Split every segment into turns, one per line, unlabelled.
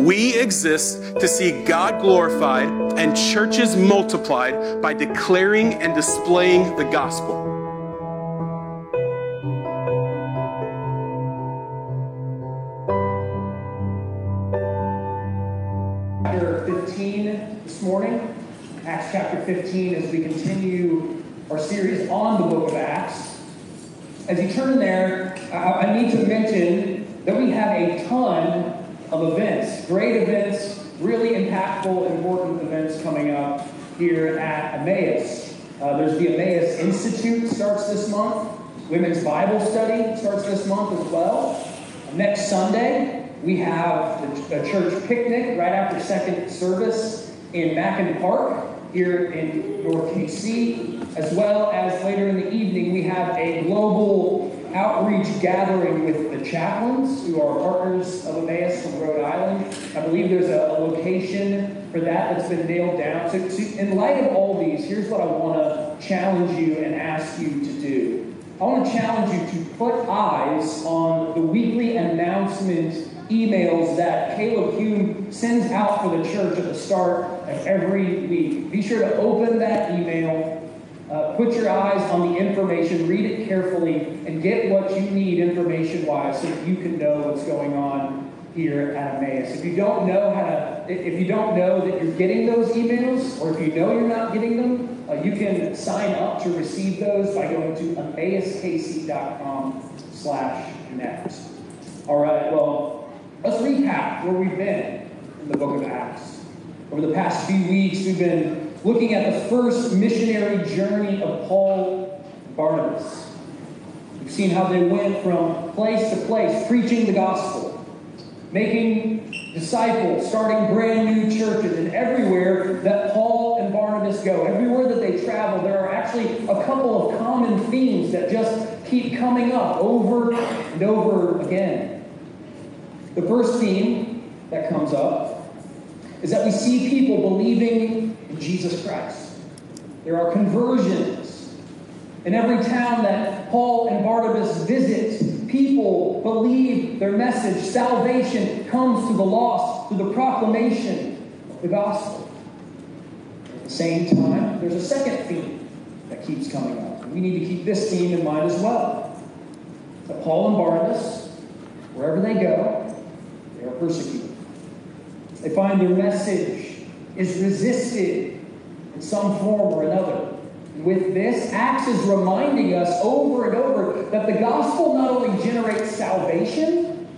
We exist to see God glorified and churches multiplied by declaring and displaying the gospel.
Chapter 15 this morning, Acts chapter 15, as we continue our series on the book of Acts. As you turn there, I need to mention that we have a ton of events, great events, really impactful, important events coming up here at Emmaus. Uh, there's the Emmaus Institute starts this month. Women's Bible Study starts this month as well. Next Sunday, we have the church picnic right after second service in Macken Park here in North KC, as well as later in the evening, we have a global outreach gathering with the chaplains who are partners of Emmaus from Rhode Island. I believe there's a, a location for that that's been nailed down. So, in light of all these, here's what I want to challenge you and ask you to do. I want to challenge you to put eyes on the weekly announcement emails that Caleb Hume sends out for the church at the start of every week. Be sure to open that email uh, put your eyes on the information, read it carefully, and get what you need information wise so that you can know what's going on here at Emmaus. If you don't know how to, if you don't know that you're getting those emails, or if you know you're not getting them, uh, you can sign up to receive those by going to emmauskc.com slash connect. All right, well, let's recap where we've been in the book of Acts. Over the past few weeks, we've been looking at the first missionary journey of Paul and Barnabas. We've seen how they went from place to place preaching the gospel, making disciples, starting brand new churches, and everywhere that Paul and Barnabas go, everywhere that they travel, there are actually a couple of common themes that just keep coming up over and over again. The first theme that comes up is that we see people believing in Jesus Christ. There are conversions. In every town that Paul and Barnabas visit, people believe their message. Salvation comes to the lost through the proclamation of the gospel. At the same time, there's a second theme that keeps coming up. We need to keep this theme in mind as well. That Paul and Barnabas, wherever they go, they are persecuted. They find their message is resisted in some form or another. With this, Acts is reminding us over and over that the gospel not only generates salvation,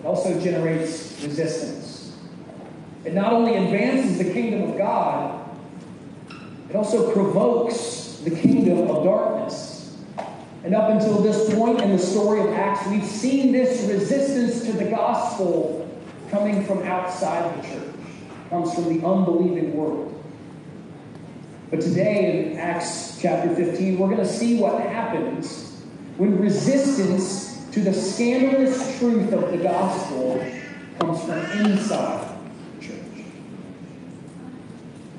it also generates resistance. It not only advances the kingdom of God, it also provokes the kingdom of darkness. And up until this point in the story of Acts, we've seen this resistance to the gospel coming from outside the church, comes from the unbelieving world. But today in Acts chapter 15, we're going to see what happens when resistance to the scandalous truth of the gospel comes from inside the church.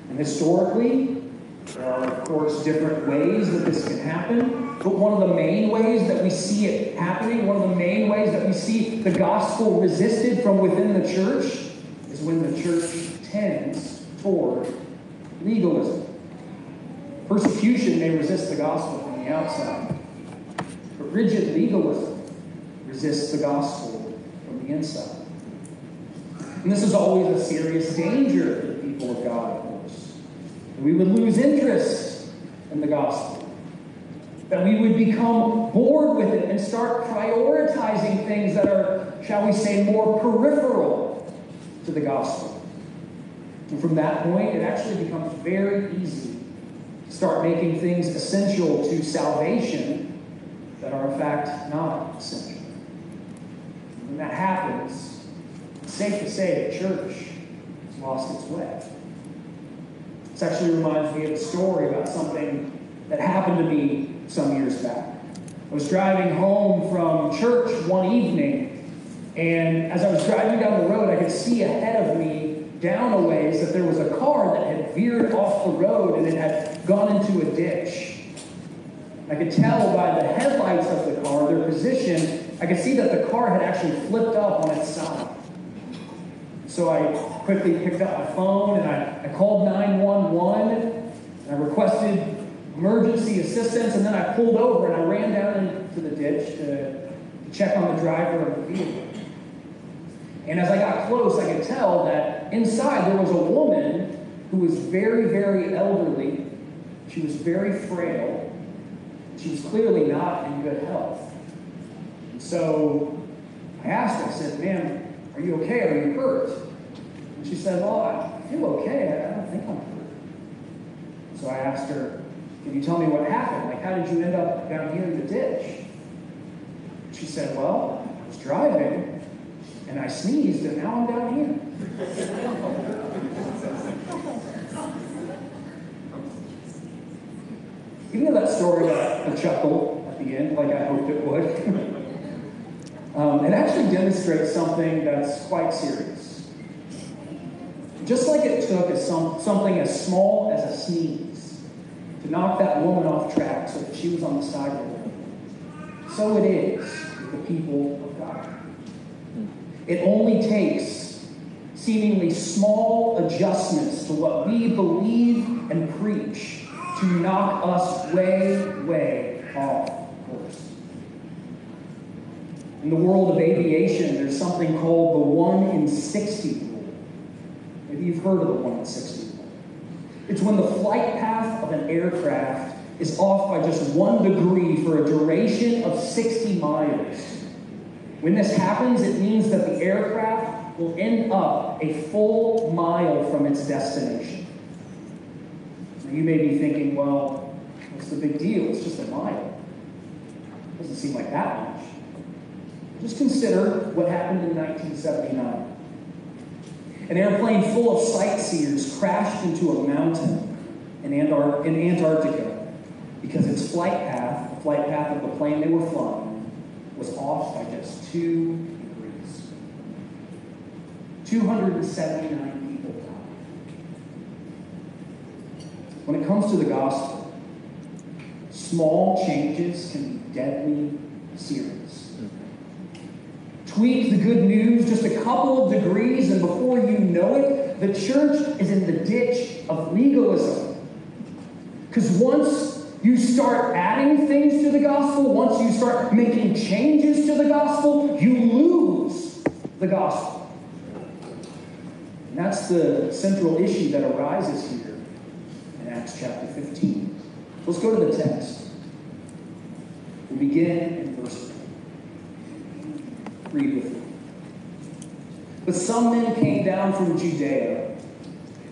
And historically, there are, of course, different ways that this can happen. But one of the main ways that we see it happening, one of the main ways that we see the gospel resisted from within the church, is when the church tends toward legalism. Persecution may resist the gospel from the outside, but rigid legalism resists the gospel from the inside. And this is always a serious danger to the people of God, of course. We would lose interest in the gospel. That we would become bored with it and start prioritizing things that are, shall we say, more peripheral to the gospel. And from that point, it actually becomes very easy to start making things essential to salvation that are, in fact, not essential. When that happens, it's safe to say the church has lost its way. This actually reminds me of a story about something that happened to me some years back. I was driving home from church one evening, and as I was driving down the road, I could see ahead of me down a ways that there was a car that had veered off the road and it had gone into a ditch. I could tell by the headlights of the car, their position, I could see that the car had actually flipped up on its side. So I quickly picked up my phone and I, I called 911 and I requested emergency assistance and then I pulled over and I ran down into the ditch to, to check on the driver of the vehicle. And as I got close, I could tell that inside there was a woman who was very, very elderly. She was very frail. She was clearly not in good health. And so I asked her, I said, ma'am, are you okay? Are you hurt? And she said, well, I feel okay. I don't think I'm hurt. So I asked her, can you tell me what happened? Like, how did you end up down here in the ditch? She said, well, I was driving and I sneezed, and now I'm down here. You know that story about the chuckle at the end, like I hoped it would? um, it actually demonstrates something that's quite serious. Just like it took some, something as small as a sneeze to knock that woman off track so that she was on the side of the road, so it is with the people of God. It only takes seemingly small adjustments to what we believe and preach to knock us way, way off course. In the world of aviation, there's something called the 1 in 60 rule. Maybe you've heard of the 1 in 60 rule. It's when the flight path of an aircraft is off by just one degree for a duration of 60 miles. When this happens, it means that the aircraft will end up a full mile from its destination. Now, you may be thinking, well, what's the big deal? It's just a mile. It Doesn't seem like that much. Just consider what happened in 1979. An airplane full of sightseers crashed into a mountain in, Antar- in Antarctica because its flight path, the flight path of the plane they were flying, was off by just two. 279 people died. When it comes to the gospel, small changes can be deadly serious. Tweak the good news just a couple of degrees, and before you know it, the church is in the ditch of legalism. Because once you start adding things to the gospel, once you start making changes to the gospel, you lose the gospel. That's the central issue that arises here in Acts chapter 15. Let's go to the text. We begin in verse 1. Read with me. But some men came down from Judea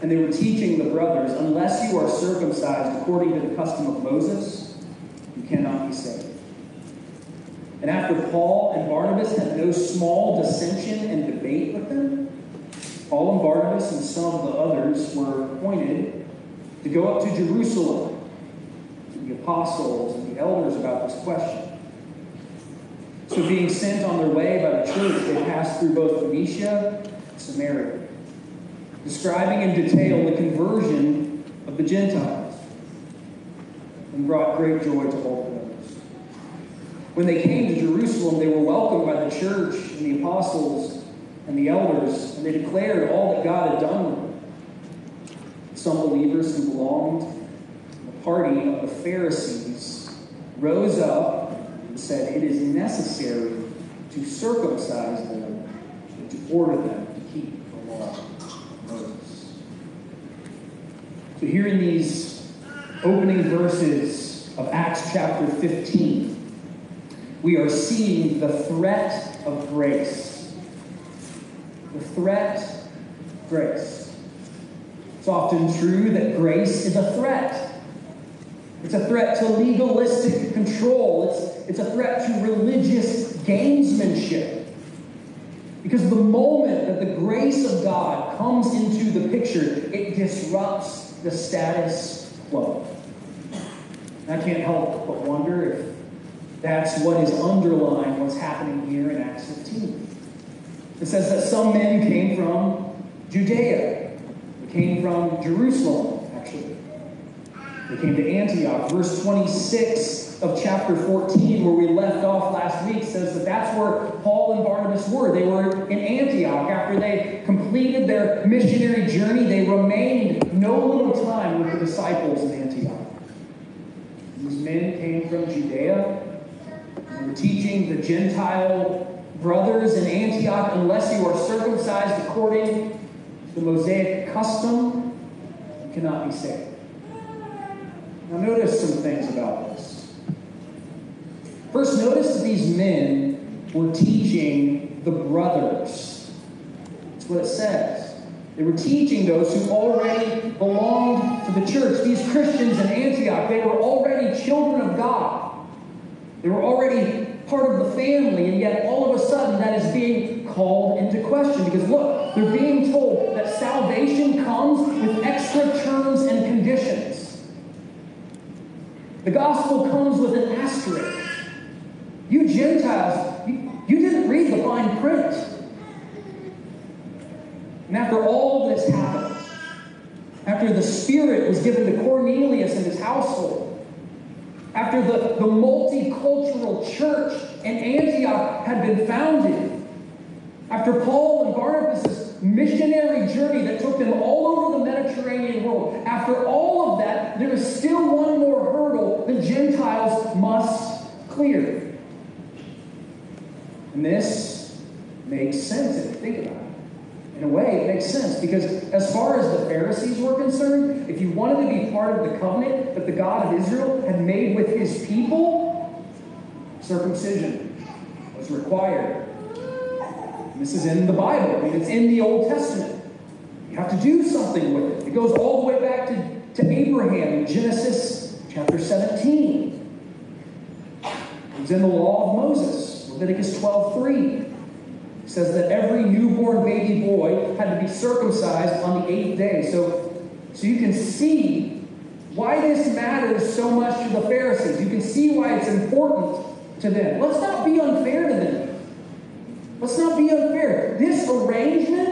and they were teaching the brothers, unless you are circumcised according to the custom of Moses, you cannot be saved. And after Paul and Barnabas had no small dissension and debate with them, Paul and Barnabas and some of the others were appointed to go up to Jerusalem to the apostles and the elders about this question. So, being sent on their way by the church, they passed through both Phoenicia and Samaria describing in detail the conversion of the Gentiles and brought great joy to all those. When they came to Jerusalem, they were welcomed by the church and the apostles and the elders, and they declared all that God had done. Some believers who belonged to the party of the Pharisees rose up and said, It is necessary to circumcise them and to order them to keep the law. Of Moses. So, here in these opening verses of Acts chapter 15, we are seeing the threat of grace. The threat grace. It's often true that grace is a threat. It's a threat to legalistic control. It's, it's a threat to religious gamesmanship. Because the moment that the grace of God comes into the picture, it disrupts the status quo. I can't help but wonder if that's what is underlying what's happening here in Acts 15. It says that some men came from Judea. They came from Jerusalem, actually. They came to Antioch. Verse 26 of chapter 14, where we left off last week, says that that's where Paul and Barnabas were. They were in Antioch. After they completed their missionary journey, they remained no little time with the disciples in Antioch. These men came from Judea and were teaching the Gentile brothers in Antioch unless you are circumcised according to the Mosaic custom, you cannot be saved. Now, notice some things about this. First, notice these men were teaching the brothers. That's what it says. They were teaching those who already belonged to the church. These Christians in Antioch, they were already children of God. They were already part of the family, and yet all of a sudden that is being called into question. Because look, they're being told that salvation comes with extra terms and conditions. The gospel comes with an asterisk. You Gentiles, you, you didn't read the fine print. And after all this happened, after the Spirit was given to Cornelius and his household, after the, the multicultural church in Antioch had been founded, after Paul and Barnabas' missionary journey that took them all over the Mediterranean world, after all of that, there is still one more hurdle the Gentiles must clear. And this makes sense if you think about it. In a way, it makes sense because as far as the Pharisees were concerned, if you wanted to be part of the covenant that the God of Israel had made with his people, circumcision was required. This is in the Bible, I mean, it's in the Old Testament. You have to do something with it. It goes all the way back to, to Abraham in Genesis chapter 17. It's in the law of Moses, Leviticus 12 3 says that every newborn baby boy had to be circumcised on the eighth day. So, so you can see why this matters so much to the Pharisees. You can see why it's important to them. Let's not be unfair to them. Let's not be unfair. This arrangement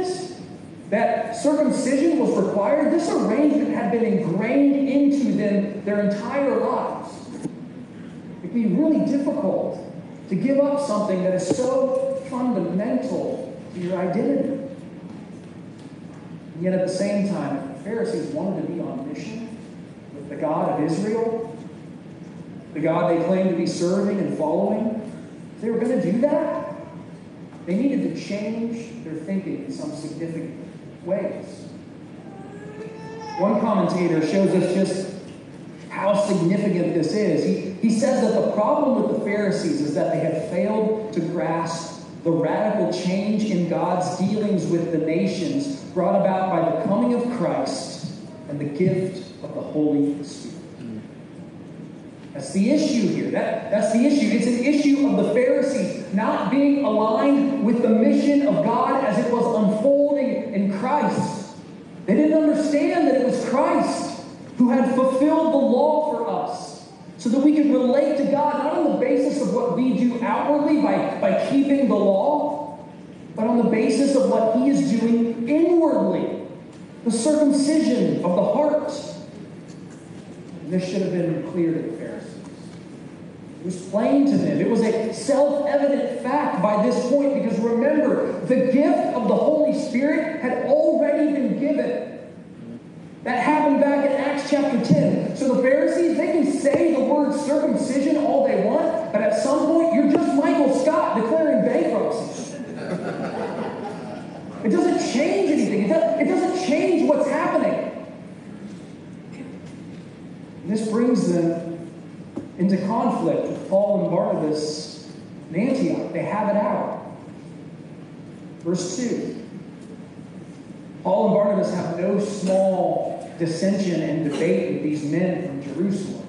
that circumcision was required, this arrangement had been ingrained into them their entire lives. It'd be really difficult to give up something that is so fundamental to your identity. And yet at the same time, the Pharisees wanted to be on mission with the God of Israel, the God they claimed to be serving and following, if they were going to do that, they needed to change their thinking in some significant ways. One commentator shows us just how significant this is. He, he says that the problem with the Pharisees is that they have failed to grasp the radical change in God's dealings with the nations brought about by the coming of Christ and the gift of the Holy Spirit. That's the issue here. That, that's the issue. It's an issue of the Pharisees not being aligned with the mission of God as it was unfolding in Christ. They didn't understand that it was Christ who had fulfilled the law for us so that we can relate to God not on the basis of what we do outwardly by, by keeping the law, but on the basis of what He is doing inwardly the circumcision of the heart. And this should have been clear to the Pharisees. It was plain to them. It was a self evident fact by this point because remember, the gift of the Holy Spirit had already been given. That happened back in Acts chapter 10. So the Pharisees, they can say the word circumcision all they want, but at some point you're just Michael Scott declaring bankruptcy. it doesn't change anything. It, does, it doesn't change what's happening. And this brings them into conflict with Paul and Barnabas in Antioch. They have it out. Verse 2. Paul and Barnabas have no small dissension and debate with these men from Jerusalem.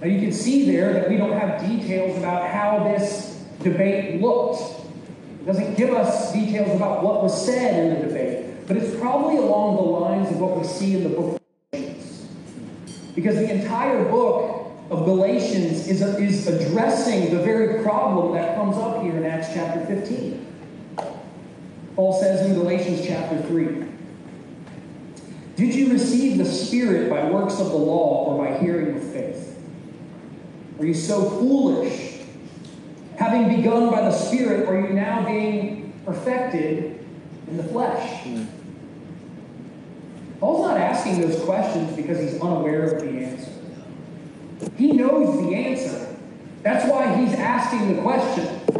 Now you can see there that we don't have details about how this debate looked. It doesn't give us details about what was said in the debate, but it's probably along the lines of what we see in the book of Galatians. Because the entire book of Galatians is, is addressing the very problem that comes up here in Acts chapter 15. Paul says in Galatians chapter 3 did you receive the Spirit by works of the law or by hearing of faith? Are you so foolish Having begun by the Spirit, are you now being perfected in the flesh? Paul's not asking those questions because he's unaware of the answer. He knows the answer. That's why he's asking the question.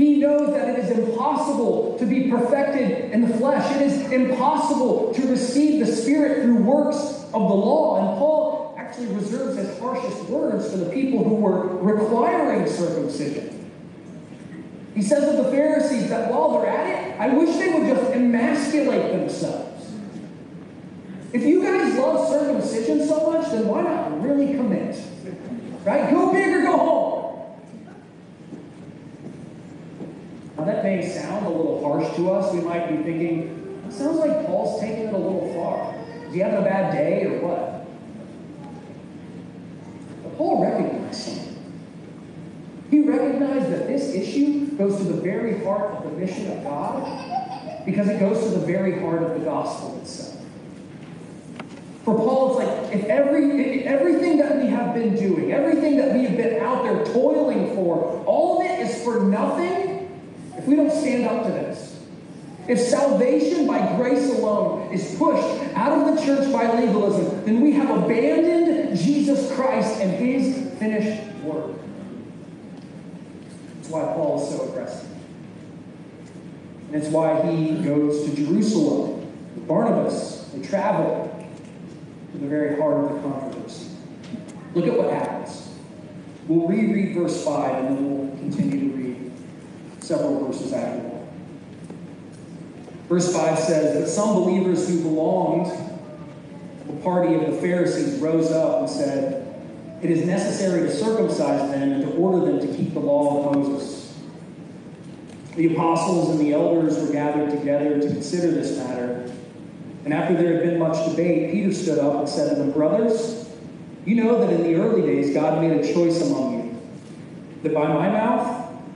He knows that it is impossible to be perfected in the flesh. It is impossible to receive the Spirit through works of the law. And Paul actually reserves his harshest words for the people who were requiring circumcision. He says of the Pharisees that while they're at it, I wish they would just emasculate themselves. If you guys love circumcision so much, then why not really commit? Right? Go big or go home. Now, that may sound a little harsh to us. We might be thinking, it sounds like Paul's taking it a little far. Is he having a bad day or what? But Paul recognized something. He recognized that this issue goes to the very heart of the mission of God because it goes to the very heart of the gospel itself. For Paul, it's like if every if everything that we have been doing, everything that we have been out there toiling for, all of it is for nothing if we don't stand up to this, if salvation by grace alone is pushed out of the church by legalism, then we have abandoned Jesus Christ and his finished work. That's why Paul is so aggressive. And it's why he goes to Jerusalem with Barnabas. They travel to the very heart of the controversy. Look at what happens. We'll reread verse 5 and then we'll continue to read several verses after that. Verse 5 says that some believers who belonged to the party of the Pharisees rose up and said, It is necessary to circumcise them and to order them to keep the law of Moses. The apostles and the elders were gathered together to consider this matter. And after there had been much debate, Peter stood up and said to them, Brothers, you know that in the early days God made a choice among you, that by my mouth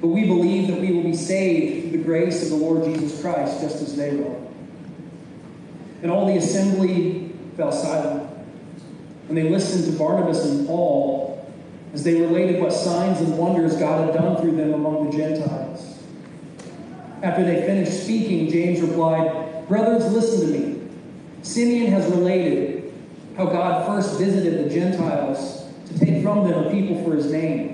But we believe that we will be saved through the grace of the Lord Jesus Christ, just as they were. And all the assembly fell silent when they listened to Barnabas and Paul as they related what signs and wonders God had done through them among the Gentiles. After they finished speaking, James replied, Brothers, listen to me. Simeon has related how God first visited the Gentiles to take from them a people for his name.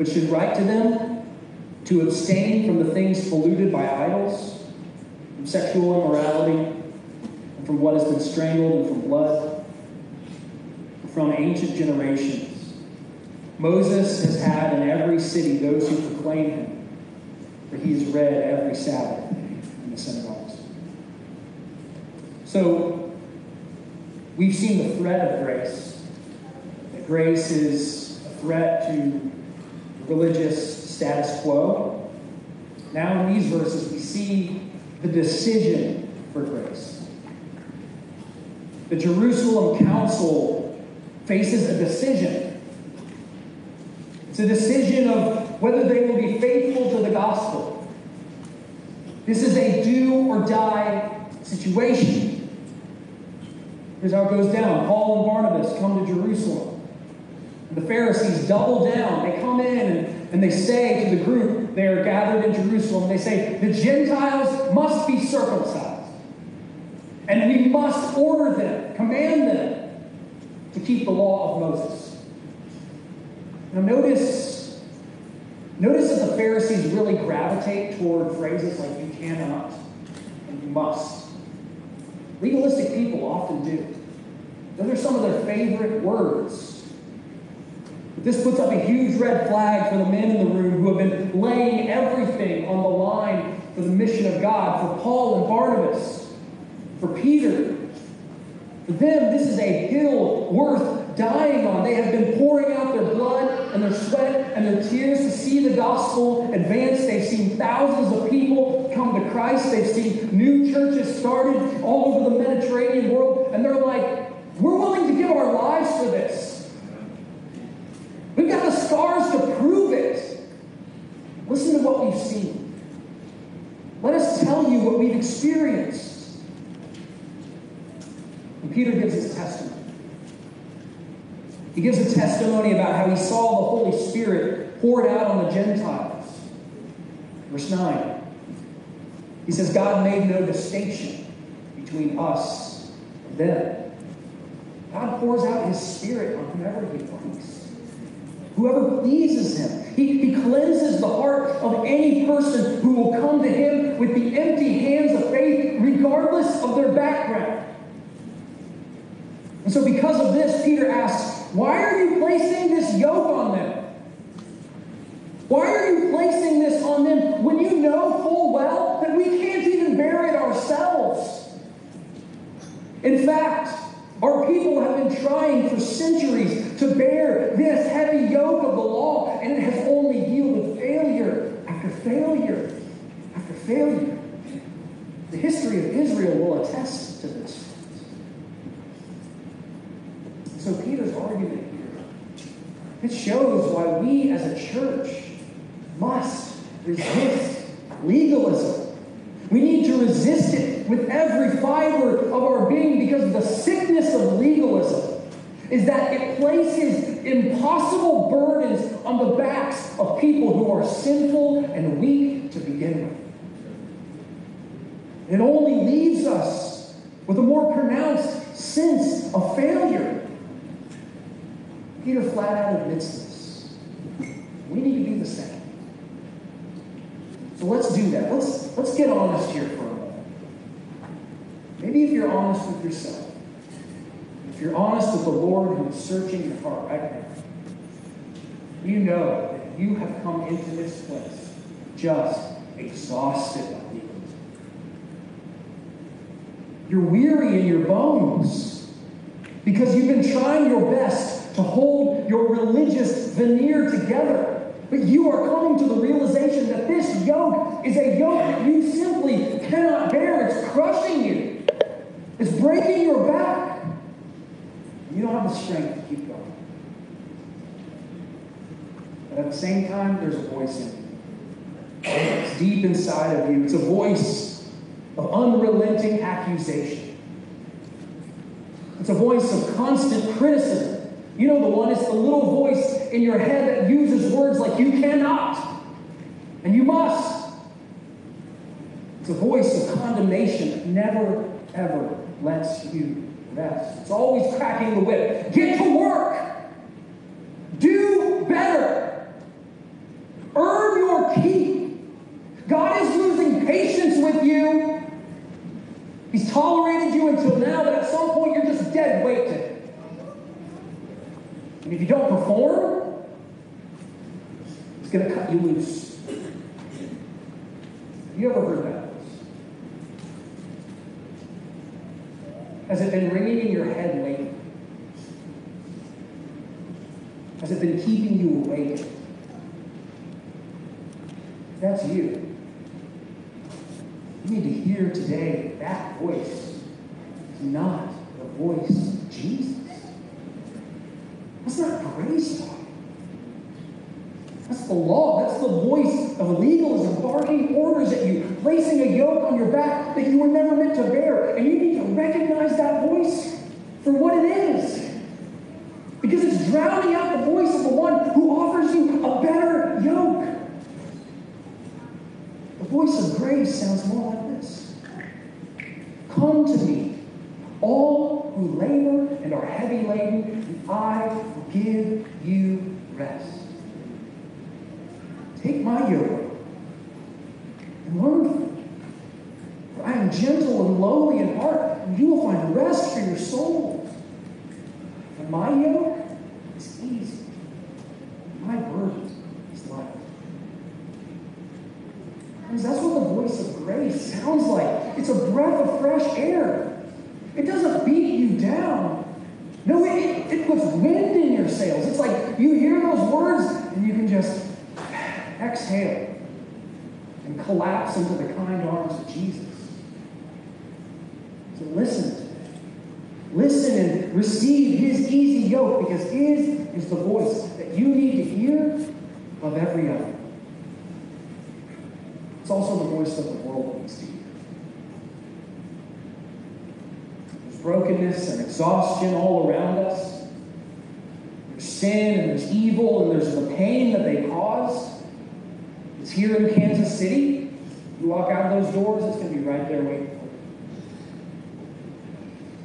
but should write to them to abstain from the things polluted by idols, from sexual immorality, and from what has been strangled, and from blood, from ancient generations. Moses has had in every city those who proclaim him, for he is read every Sabbath in the synagogues. So, we've seen the threat of grace. That grace is a threat to religious status quo. Now, in these verses, we see the decision for grace. The Jerusalem Council faces a decision. It's a decision of whether they will be faithful to the gospel. This is a do or die situation. Here's how it goes down Paul and Barnabas come to Jerusalem. The Pharisees double down. They come in and, and they say to the group, they are gathered in Jerusalem, they say, the Gentiles must be circumcised. And we must order them, command them to keep the law of Moses. Now notice, notice that the Pharisees really gravitate toward phrases like you cannot and you must. Legalistic people often do. Those are some of their favorite words. This puts up a huge red flag for the men in the room who have been laying everything on the line for the mission of God, for Paul and Barnabas, for Peter. For them, this is a hill worth dying on. They have been pouring out their blood and their sweat and their tears to see the gospel advance. They've seen thousands of people come to Christ. They've seen new churches started all over the Mediterranean world. And they're like, we're willing to give our lives for this. Got the scars to prove it. Listen to what we've seen. Let us tell you what we've experienced. And Peter gives his testimony. He gives a testimony about how he saw the Holy Spirit poured out on the Gentiles. Verse 9. He says, God made no distinction between us and them. God pours out his spirit on whomever he likes. Whoever pleases him. He, he cleanses the heart of any person who will come to him with the empty hands of faith, regardless of their background. And so, because of this, Peter asks, Why are you placing this yoke on them? Why are you placing this on them when you know full well that we can't even bear it ourselves? In fact, our people have been trying for centuries to bear this heavy yoke of the law, and it has only yielded failure after failure after failure. The history of Israel will attest to this. So Peter's argument here, it shows why we as a church must resist legalism. We need to resist it with every fiber of our being because the sickness of legalism is that it places impossible burdens on the backs of people who are sinful and weak to begin with. It only leaves us with a more pronounced sense of failure. Peter flat out admits this. We need to be the same. So let's do that. Let's, let's get honest here for a moment. Maybe if you're honest with yourself, if you're honest with the Lord who is searching your heart right now, you know that you have come into this place just exhausted of legalism. You're weary in your bones because you've been trying your best to hold your religious veneer together. But you are coming to the realization that this yoke is a yoke that you simply cannot bear. It's crushing you, it's breaking your back. You don't have the strength to keep going. But at the same time, there's a voice in you. It's deep inside of you. It's a voice of unrelenting accusation. It's a voice of constant criticism. You know the one, it's the little voice in your head that uses words like you cannot and you must. It's a voice of condemnation that never, ever lets you rest. It's always cracking the whip. Get to work. Do better. Earn your keep. God is losing patience with you. He's tolerated you until now, but at some point you're just dead weight. And if you don't perform, he's going to cut you loose. Have you ever heard that? Has it been ringing in your head lately? Has it been keeping you awake? That's you, you need to hear today that voice is not the voice of Jesus. That's not grace talking. The law. That's the voice of legalism, barking orders at you, placing a yoke on your back that you were never meant to bear. And you need to recognize that voice for what it is. Because it's drowning out the voice of the one who offers you a better yoke. The voice of grace sounds more like this Come to me, all who labor and are heavy laden, and I will give you rest. My yoke and learn from. For I am gentle and lowly in heart, and you will find rest for your souls. And my yoke is easy, my burden is light. Friends, that's what the voice of grace sounds like. It's a breath of fresh air. It doesn't beat you down. No, it, it puts wind in your sails. It's like you hear those words and you can just exhale and collapse into the kind arms of Jesus. So listen to him. Listen and receive his easy yoke because his is the voice that you need to hear of every other. It's also the voice that the world needs to hear. There's brokenness and exhaustion all around us. There's sin and there's evil and there's the pain that they cause. It's here in Kansas City. You walk out of those doors, it's going to be right there waiting for you.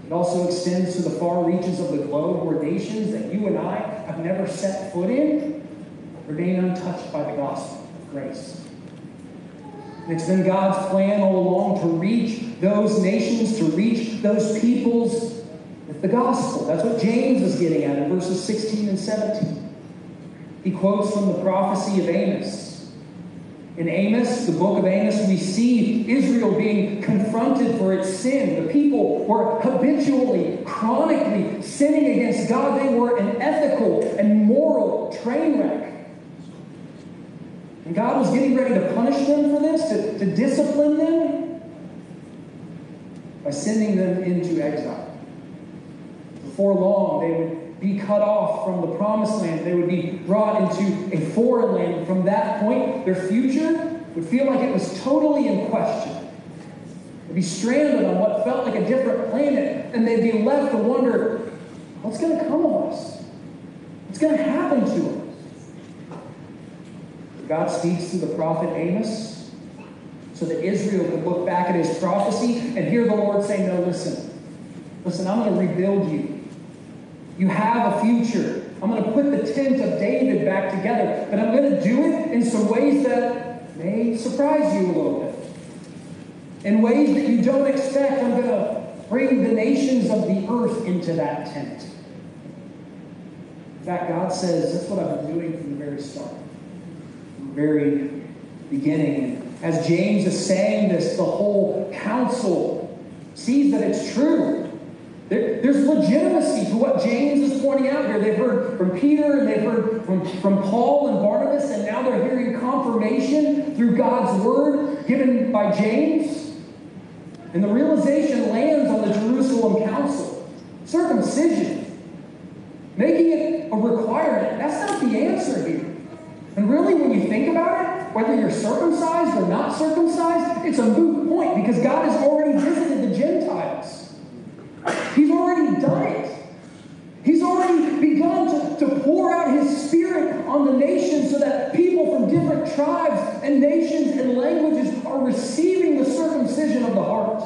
It also extends to the far reaches of the globe where nations that you and I have never set foot in remain untouched by the gospel of grace. And it's been God's plan all along to reach those nations, to reach those peoples with the gospel. That's what James is getting at in verses 16 and 17. He quotes from the prophecy of Amos. In Amos, the book of Amos, we see Israel being confronted for its sin. The people were habitually, chronically sinning against God. They were an ethical and moral train wreck. And God was getting ready to punish them for this, to, to discipline them by sending them into exile. Before long, they would be cut off from the promised land. They would be brought into a foreign land. From that point, their future would feel like it was totally in question. They'd be stranded on what felt like a different planet, and they'd be left to wonder what's going to come of us? What's going to happen to us? God speaks through the prophet Amos so that Israel could look back at his prophecy and hear the Lord say, No, listen. Listen, I'm going to rebuild you. You have a future. I'm going to put the tent of David back together, but I'm going to do it in some ways that may surprise you a little bit. In ways that you don't expect, I'm going to bring the nations of the earth into that tent. In fact, God says that's what I've been doing from the very start from the very beginning. As James is saying this, the whole council sees that it's true. There, there's legitimacy to what James is pointing out here. They've heard from Peter and they've heard from, from Paul and Barnabas, and now they're hearing confirmation through God's word given by James. And the realization lands on the Jerusalem council circumcision, making it a requirement. That's not the answer here. And really, when you think about it, whether you're circumcised or not circumcised, it's a moot point because God has already visited the Gentiles. Already done it. He's already begun to, to pour out his spirit on the nations so that people from different tribes and nations and languages are receiving the circumcision of the heart.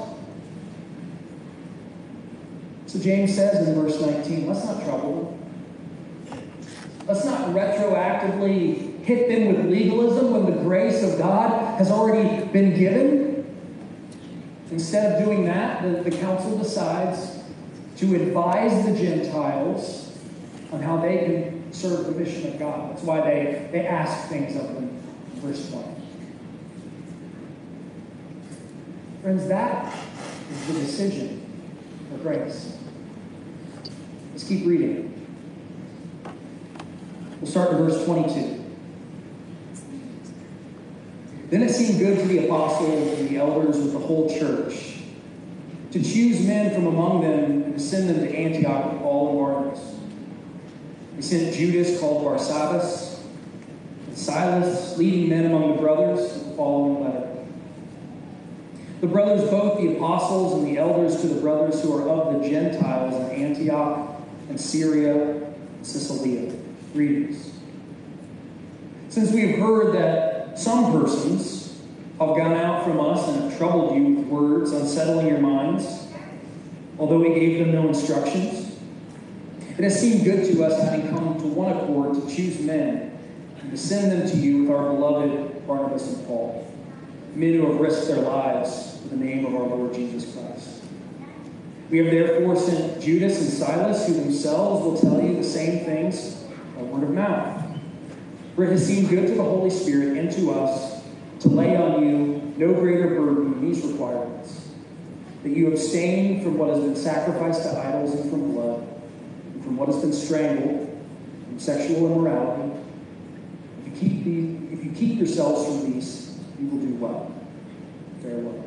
So James says in verse 19, let's not trouble them. Let's not retroactively hit them with legalism when the grace of God has already been given. Instead of doing that, the, the council decides to advise the Gentiles on how they can serve the mission of God. That's why they, they ask things of them. Verse 20. Friends, that is the decision for grace. Let's keep reading. We'll start in verse 22. Then it seemed good to the apostles and the elders with the whole church to choose men from among them and to send them to Antioch with Paul and Barnabas. He sent Judas, called Barsabbas, and Silas, leading men among the brothers, the following letter. The brothers, both the apostles and the elders to the brothers who are of the Gentiles in Antioch and Syria and Cilicia. Greetings. Since we have heard that some persons have gone out from us and have troubled you with words, unsettling your minds, although we gave them no instructions, it has seemed good to us, having come to one accord, to choose men and to send them to you with our beloved Barnabas and Paul, men who have risked their lives for the name of our Lord Jesus Christ. We have therefore sent Judas and Silas, who themselves will tell you the same things by word of mouth. For it has seemed good to the Holy Spirit and to us to lay on you no greater burden than these requirements that you abstain from what has been sacrificed to idols and from blood, and from what has been strangled, from sexual immorality. If you keep, the, if you keep yourselves from these, you will do well. Farewell.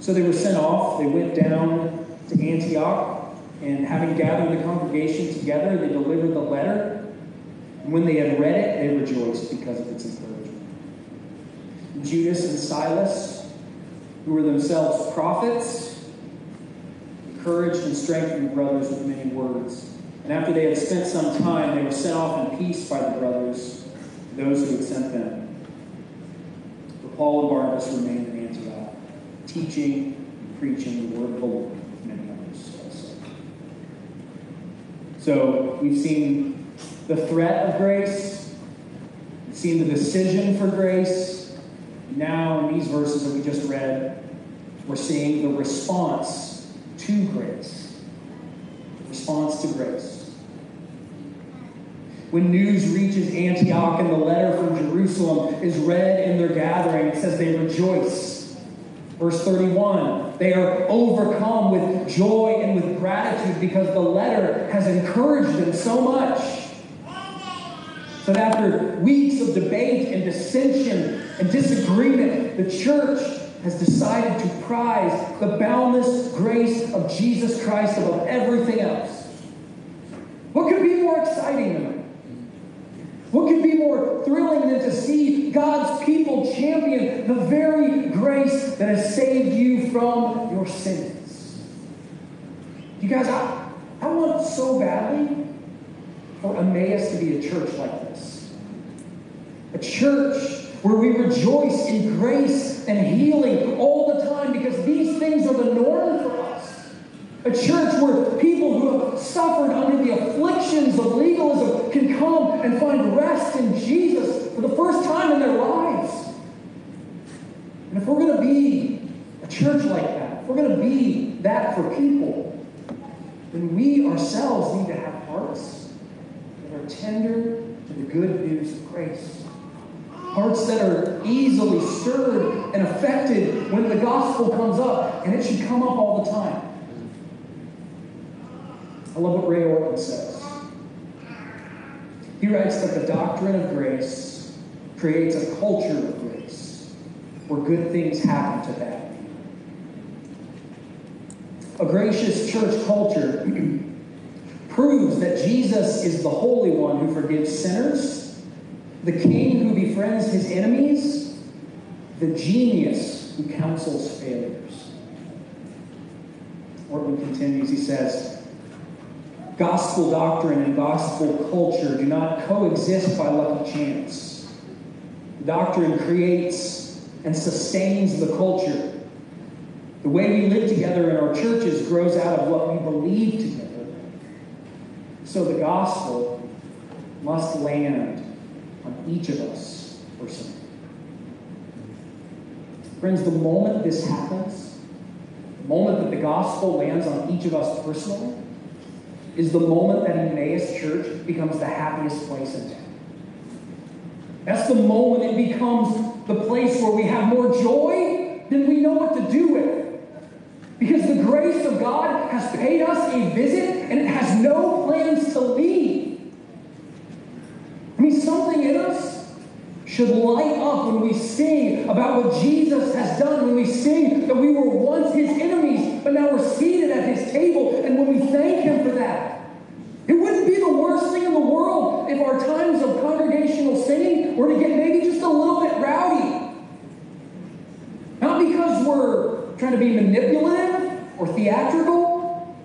So they were sent off. They went down to Antioch, and having gathered the congregation together, they delivered the letter. And when they had read it, they rejoiced because of its encouragement. Judas and Silas who were themselves prophets, encouraged and strengthened the brothers with many words. And after they had spent some time, they were sent off in peace by the brothers, those who had sent them. But Paul and Barnabas remained in Antioch, teaching and preaching the word of the Lord with many others also. So we've seen the threat of grace, we've seen the decision for grace, now, in these verses that we just read, we're seeing the response to grace. Response to grace. When news reaches Antioch and the letter from Jerusalem is read in their gathering, it says they rejoice. Verse 31 they are overcome with joy and with gratitude because the letter has encouraged them so much. That after weeks of debate and disagreement, the church has decided to prize the boundless grace of Jesus Christ above everything else. What could be more exciting than that? What could be more thrilling than to see God's people champion the very grace that has saved you from your sins? You guys, I, I want so badly for Emmaus to be a church like this. A church where we rejoice in grace and healing all the time because these things are the norm for us. A church where people who have suffered under the afflictions of legalism can come and find rest in Jesus for the first time in their lives. And if we're going to be a church like that, if we're going to be that for people, then we ourselves need to have hearts that are tender to the good news of grace hearts that are easily stirred and affected when the gospel comes up, and it should come up all the time. I love what Ray Ortlund says. He writes that the doctrine of grace creates a culture of grace where good things happen to bad people. A gracious church culture proves that Jesus is the Holy One who forgives sinners the king who befriends his enemies, the genius who counsels failures. Ortlund continues, he says, Gospel doctrine and gospel culture do not coexist by lucky chance. Doctrine creates and sustains the culture. The way we live together in our churches grows out of what we believe together. So the gospel must land on each of us personally. Friends, the moment this happens, the moment that the gospel lands on each of us personally, is the moment that Emmaus Church becomes the happiest place in town. That's the moment it becomes the place where we have more joy than we know what to do with. Because the grace of God has paid us a visit and it has no plans to leave. Something in us should light up when we sing about what Jesus has done, when we sing that we were once his enemies, but now we're seated at his table, and when we thank him for that. It wouldn't be the worst thing in the world if our times of congregational singing were to get maybe just a little bit rowdy. Not because we're trying to be manipulative or theatrical,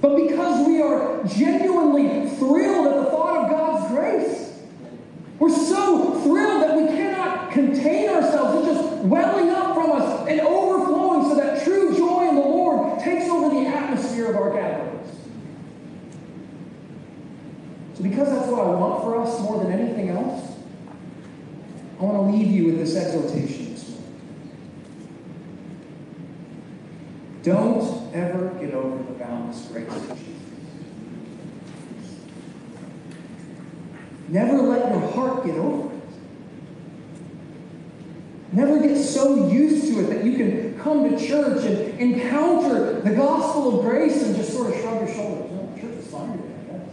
but because we are genuinely thrilled at the we're so thrilled that we cannot contain ourselves. It's just welling up from us and overflowing so that true joy in the Lord takes over the atmosphere of our gatherings. So, because that's what I want for us more than anything else, I want to leave you with this exhortation this morning. Don't ever get over the boundless grace of Jesus. Never heart get over it. Never get so used to it that you can come to church and encounter the gospel of grace and just sort of shrug your shoulders. Oh, church is fine today, I guess.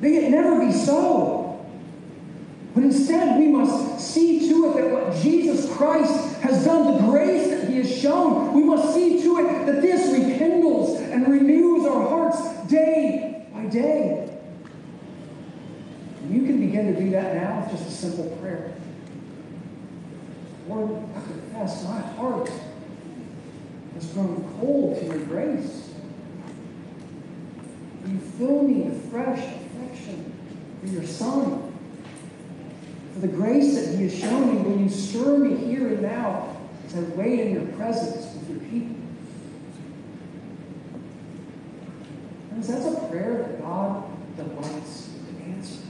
May it never be so. But instead, we must see to it that what Jesus Christ has done, the grace that He has shown, we must see to it that this rekindles and renews our hearts day by day. You can begin to do that now with just a simple prayer. Lord, I confess my heart has grown cold to your grace. You fill me with fresh affection for your Son? For the grace that He has shown me, will you stir me here and now as I wait in your presence with your people? Friends, that's a prayer that God delights to answer.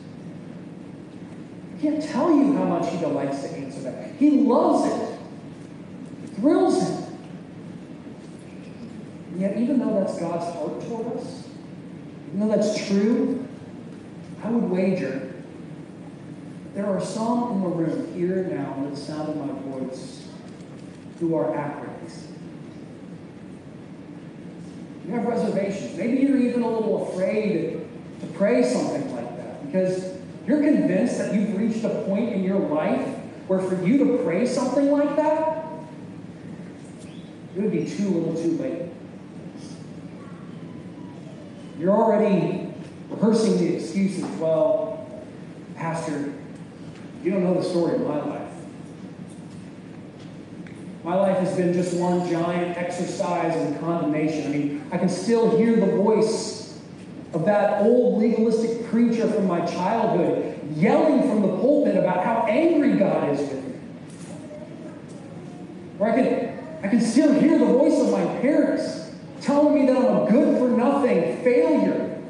I can't tell you how much He delights to answer that. He loves it. It thrills Him. And yet, even though that's God's heart toward us, even though that's true, I would wager there are some in the room here and now, with the sound of my voice, who are apprehensive. You have reservations. Maybe you're even a little afraid to pray something like that because you're convinced that you've reached a point in your life where for you to pray something like that, it would be too little too late. You're already rehearsing the excuses. Well, Pastor, you don't know the story of my life. My life has been just one giant exercise in condemnation. I mean, I can still hear the voice of that old legalistic preacher from my childhood yelling from the pulpit about how angry God is with me. Or I can, I can still hear the voice of my parents telling me that I'm a good for nothing failure.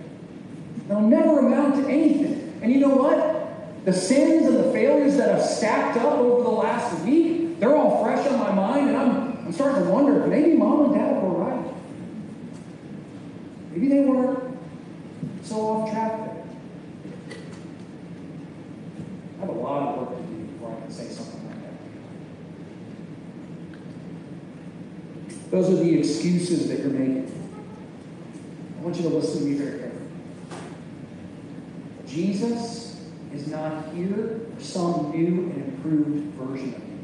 That I'll never amount to anything. And you know what? The sins and the failures that have stacked up over the last week, they're all fresh on my mind, and I'm, I'm starting to wonder maybe mom and dad were right. Maybe they weren't so off track there. I have a lot of work to do before I can say something like that. Those are the excuses that you're making. I want you to listen to me very carefully. Jesus is not here for some new and improved version of you.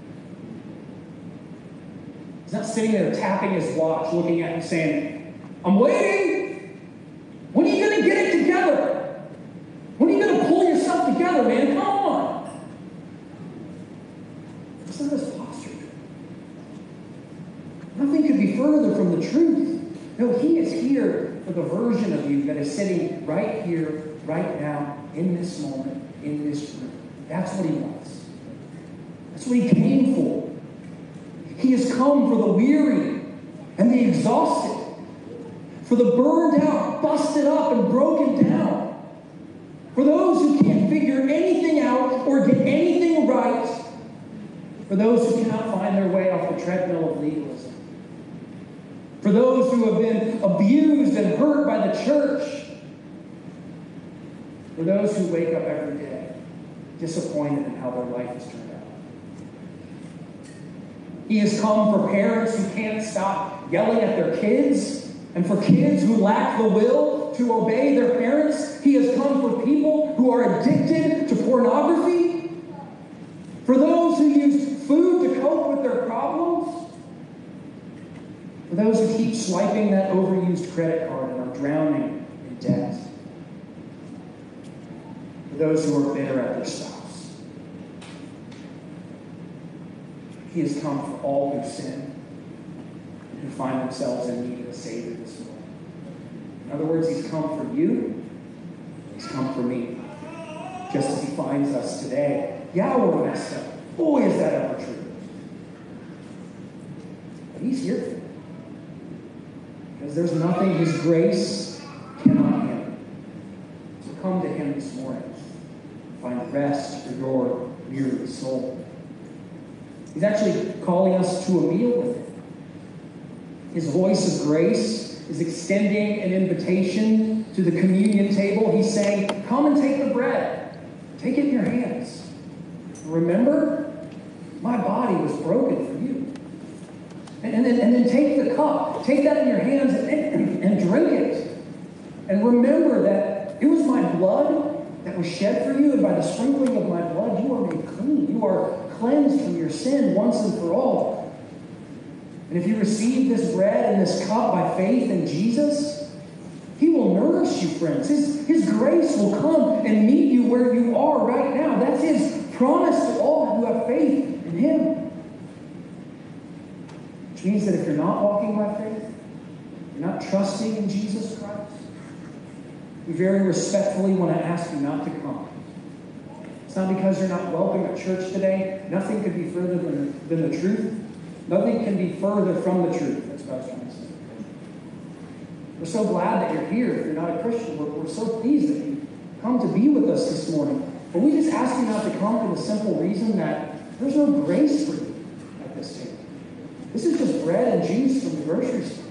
He's not sitting there tapping his watch, looking at you saying, I'm waiting. When are you going to get it together? When are you going to pull yourself together, man? Come on posture. Nothing could be further from the truth. No, he is here for the version of you that is sitting right here, right now, in this moment, in this room. That's what he wants. That's what he came for. He has come for the weary and the exhausted, for the burned out, busted up, and broken down, for those who can't figure anything out or get anything right, for those who cannot find their way off the treadmill of legalism, for those who have been abused and hurt by the church, for those who wake up every day disappointed in how their life has turned out. He has come for parents who can't stop yelling at their kids, and for kids who lack the will to obey their parents. He has come for people who are addicted to pornography, for those who use food to cope with their problems, for those who keep swiping that overused credit card and are drowning in debt, for those who are bitter at their spouse. He has come for all who sin and who find themselves in need of a Savior this morning. In other words, He's come for you, He's come for me. Just as He finds us today. Yeah, we're messed up. Boy, is that ever true. But He's here. Because there's nothing His grace cannot handle. So come to Him this morning. Find rest for your weary soul. He's actually calling us to a meal with Him. his voice of grace is extending an invitation to the communion table. He's saying, Come and take the bread, take it in your hands. Remember, my body was broken. And, then, and then take the cup, take that in your hands and, and, and drink it. And remember that it was my blood that was shed for you, and by the sprinkling of my blood, you are made clean. You are cleansed from your sin once and for all. And if you receive this bread and this cup by faith in Jesus, He will nourish you, friends. His, His grace will come and meet you where you are right now. That's His promise to all who have faith in Him. Which means that if you're not walking by faith, you're not trusting in Jesus Christ, we very respectfully want to ask you not to come. It's not because you're not welcome at church today. Nothing could be further than, than the truth. Nothing can be further from the truth. That's what I was trying to say. We're so glad that you're here. If you're not a Christian, we're, we're so pleased that you come to be with us this morning. But we just ask you not to come for the simple reason that there's no grace for you. This is just bread and juice from the grocery store.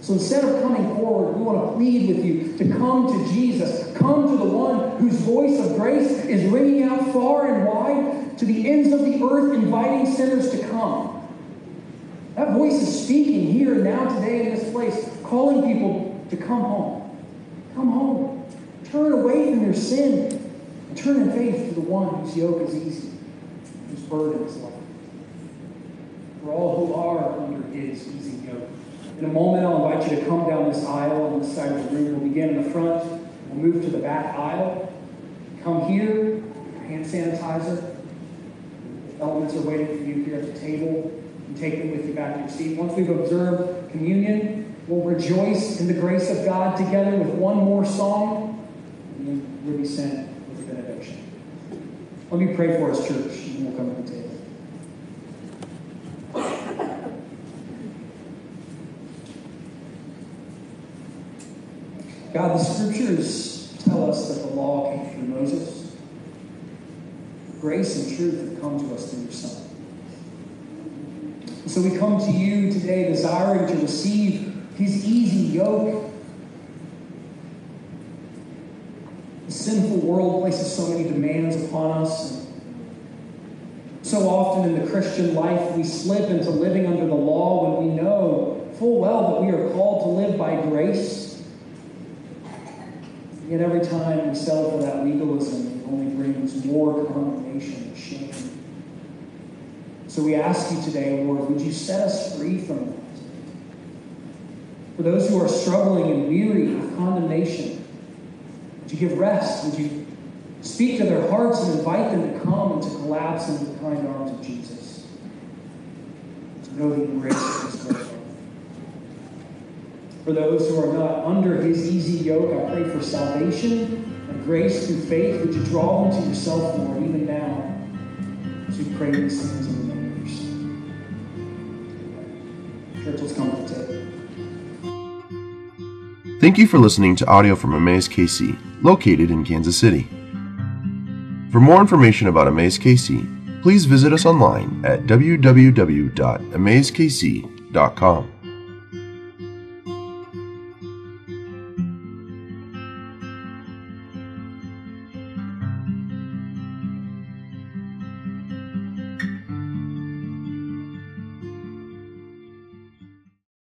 So instead of coming forward, we want to plead with you to come to Jesus. Come to the one whose voice of grace is ringing out far and wide to the ends of the earth, inviting sinners to come. That voice is speaking here and now today in this place, calling people to come home. Come home. Turn away from your sin turn in faith to the one whose yoke is easy, whose burden is light. For all who are under his easy yoke. In a moment, I'll invite you to come down this aisle on this side of the room. We'll begin in the front. We'll move to the back aisle. Come here, hand sanitizer. Elements are waiting for you here at the table. You take them with you back to your seat. Once we've observed communion, we'll rejoice in the grace of God together with one more song, and then we'll be sent with the benediction. Let me pray for us, church, and we'll come to the table. God, the scriptures tell us that the law came through Moses. Grace and truth have come to us through your Son. So we come to you today desiring to receive his easy yoke. The sinful world places so many demands upon us. So often in the Christian life, we slip into living under the law when we know full well that we are called to live by grace. Yet every time we settle for that legalism, it only brings more condemnation and shame. So we ask you today, Lord, would you set us free from that? For those who are struggling and weary with condemnation, would you give rest? Would you speak to their hearts and invite them to come and to collapse into the kind arms of Jesus? To know the embrace of his grace. For those who are not under his easy yoke, I pray for salvation and grace through faith. Would you draw them to yourself, Lord, even now, as we pray these things in the name of your Son. Church, let's come to the table.
Thank you for listening to audio from Emmaus KC, located in Kansas City. For more information about Emmaus KC, please visit us online at www.emmauskc.com.